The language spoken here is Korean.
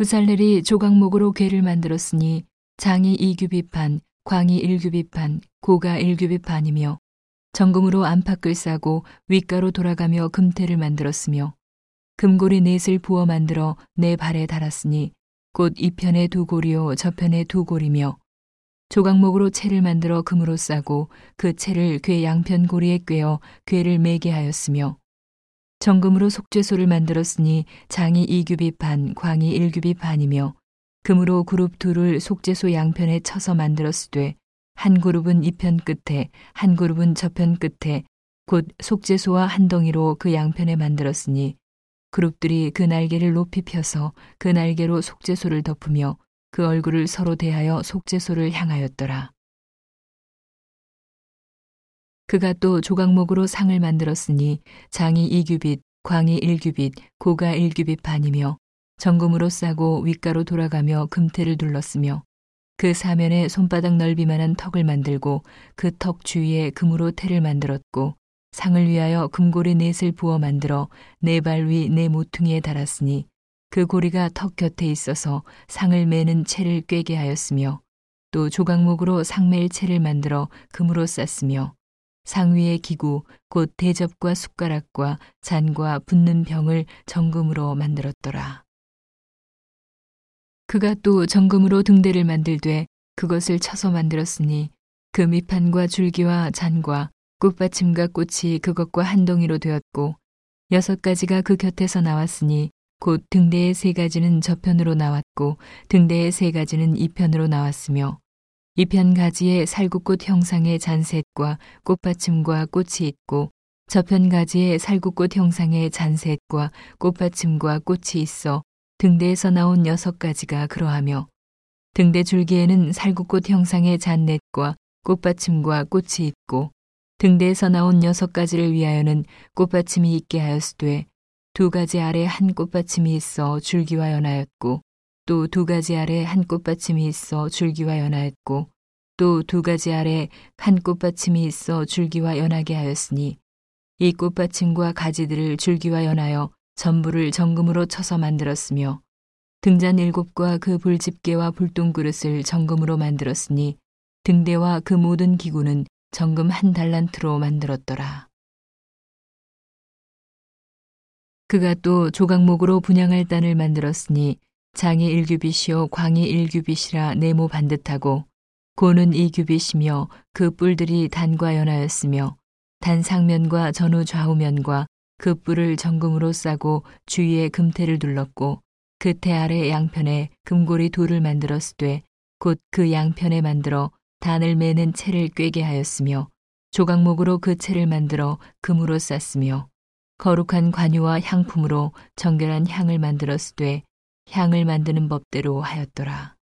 부살렐이 조각목으로 궤를 만들었으니 장이 2규빗 광이 1규빗 고가 1규빗 정금으로 안팎을 싸고 윗가로 돌아가며 금태를 만들었으며 금고리 넷을 부어 만들어 내 발에 달았으니 곧 이편에 두 고리요 저편에 두 고리며 조각목으로 채를 만들어 금으로 싸고 그 채를 궤 양편 고리에 꿰어 궤를 매게 하였으며 정금으로 속죄소를 만들었으니 장이 2규빗 반, 광이 1규빗 반이며 금으로 그룹 둘을 속죄소 양편에 쳐서 만들었으되 한 그룹은 이편 끝에 한 그룹은 저편 끝에 곧 속죄소와 한 덩이로 그 양편에 만들었으니 그룹들이 그 날개를 높이 펴서 그 날개로 속죄소를 덮으며 그 얼굴을 서로 대하여 속죄소를 향하였더라. 그가 또 조각목으로 상을 만들었으니 장이 2규빗, 광이 1규빗, 고가 1규빗 반이며 정금으로 싸고 윗가로 돌아가며 금태를 둘렀으며 그 사면에 손바닥 넓이만한 턱을 만들고 그 턱 주위에 금으로 태를 만들었고 상을 위하여 금고리 넷을 부어 만들어 네 발 위 네 모퉁이에 달았으니 그 고리가 턱 곁에 있어서 상을 매는 채를 꿰게 하였으며 또 조각목으로 상매일 채를 만들어 금으로 쌌으며 상 위의 기구 곧 대접과 숟가락과 잔과 붓는 병을 정금으로 만들었더라. 그가 또 정금으로 등대를 만들되 그것을 쳐서 만들었으니 그 밑판과 줄기와 잔과 꽃받침과 꽃이 그것과 한 동이로 되었고 여섯 가지가 그 곁에서 나왔으니 곧 등대의 세 가지는 저편으로 나왔고 등대의 세 가지는 이편으로 나왔으며 이편 가지에 살구꽃 형상의 잔셋과 꽃받침과 꽃이 있고 저편 가지에 살구꽃 형상의 잔셋과 꽃받침과 꽃이 있어 등대에서 나온 여섯 가지가 그러하며 등대 줄기에는 살구꽃 형상의 잔넷과 꽃받침과 꽃이 있고 등대에서 나온 여섯 가지를 위하여는 꽃받침이 있게 하였으되 두 가지 아래 한 꽃받침이 있어 줄기와 연하였고 또 두 가지 아래 한 꽃받침이 있어 줄기와 연하였고 또 두 가지 아래 한 꽃받침이 있어 줄기와 연하게 하였으니 이 꽃받침과 가지들을 줄기와 연하여 전부를 정금으로 쳐서 만들었으며 등잔 일곱과 그 불집게와 불똥그릇을 정금으로 만들었으니 등대와 그 모든 기구는 정금 한 달란트로 만들었더라. 그가 또 조각목으로 분양할 단을 만들었으니 장이 일규빗이요 광이 일규빗이라 네모 반듯하고 고는 이규빗이며 그 뿔들이 단과 연하였으며 단 상면과 전후 좌우면과 그 뿔을 정금으로 싸고 주위에 금태를 둘렀고 그 태 아래 양편에 금고리 돌을 만들었으되 곧 그 양편에 만들어 단을 매는 채를 꿰게 하였으며 조각목으로 그 채를 만들어 금으로 쌌으며 거룩한 관유와 향품으로 정결한 향을 만들었으되 향을 만드는 법대로 하였더라.